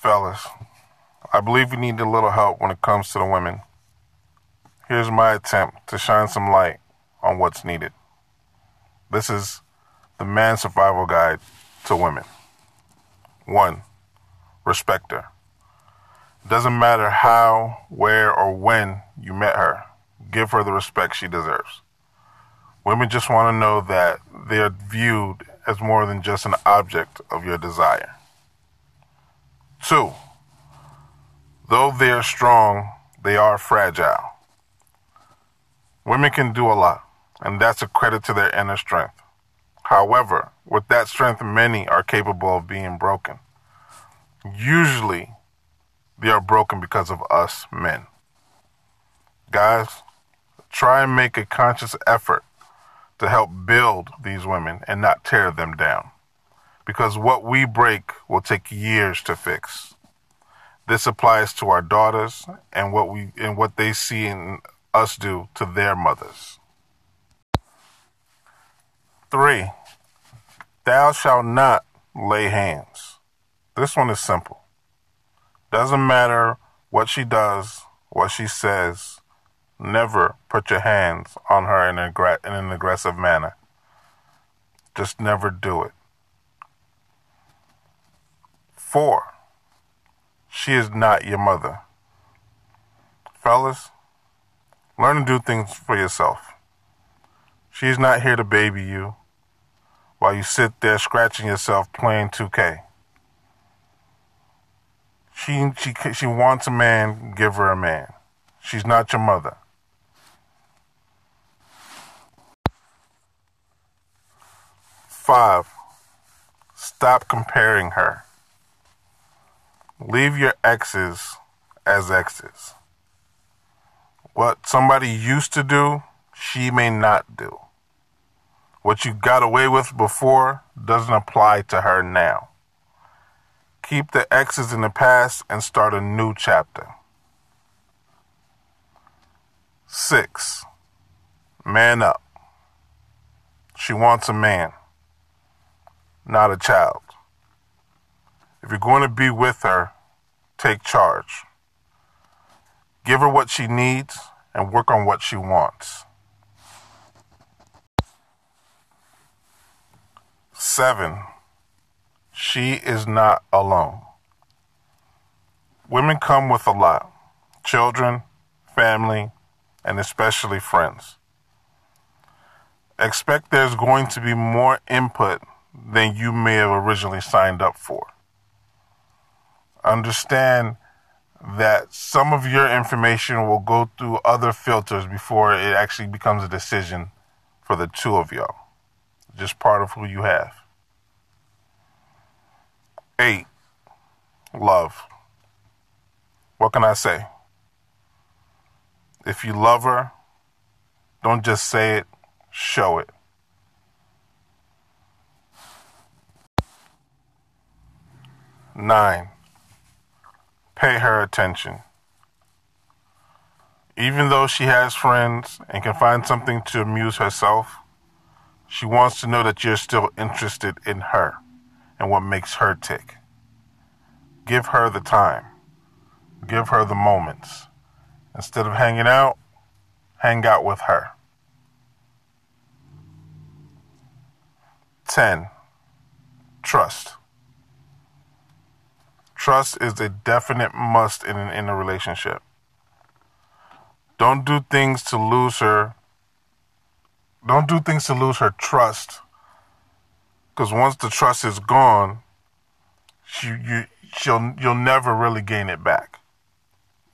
Fellas, I believe we need a little help when it comes to the women. Here's my attempt to shine some light on what's needed. This is the man survival guide to women. One, respect her. Doesn't matter how, where, or when you met her, give her the respect she deserves. Women just want to know that they are viewed as more than just an object of your desire. Two, though they are strong, they are fragile. Women can do a lot, and that's a credit to their inner strength. However, with that strength, many are capable of being broken. Usually, they are broken because of us men. Guys, try and make a conscious effort to help build these women and not tear them down. Because what we break will take years to fix. This applies to our daughters and what we and what they see in us do to their mothers. 3. Thou shalt not lay hands. This one is simple. Doesn't matter what she does, what she says, never put your hands on her in, in an aggressive manner. Just never do it. Four, she is not your mother. Fellas, learn to do things for yourself. She's not here to baby you while you sit there scratching yourself playing 2K. She, she, she wants a man, give her a man. She's not your mother. Five, stop comparing her. Leave your exes as exes. What somebody used to do, she may not do. What you got away with before doesn't apply to her now. Keep the exes in the past and start a new chapter. Six, man up. She wants a man, not a child. If you're going to be with her, take charge. Give her what she needs and work on what she wants. Seven, she is not alone. Women come with a lot children, family, and especially friends. Expect there's going to be more input than you may have originally signed up for. Understand that some of your information will go through other filters before it actually becomes a decision for the two of y'all. Just part of who you have. Eight, love. What can I say? If you love her, don't just say it, show it. Nine, pay her attention. Even though she has friends and can find something to amuse herself, she wants to know that you're still interested in her and what makes her tick. Give her the time. Give her the moments. Instead of hanging out, hang out with her. 10. Trust. Trust is a definite must in, in a relationship. Don't do things to lose her. Don't do things to lose her trust because once the trust is gone, she, you, she'll, you'll never really gain it back.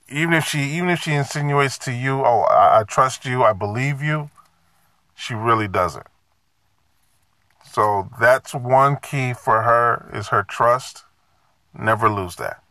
Even if she, even if she insinuates to you, "Oh, I, I trust you, I believe you," she really doesn't. So that's one key for her is her trust. Never lose that.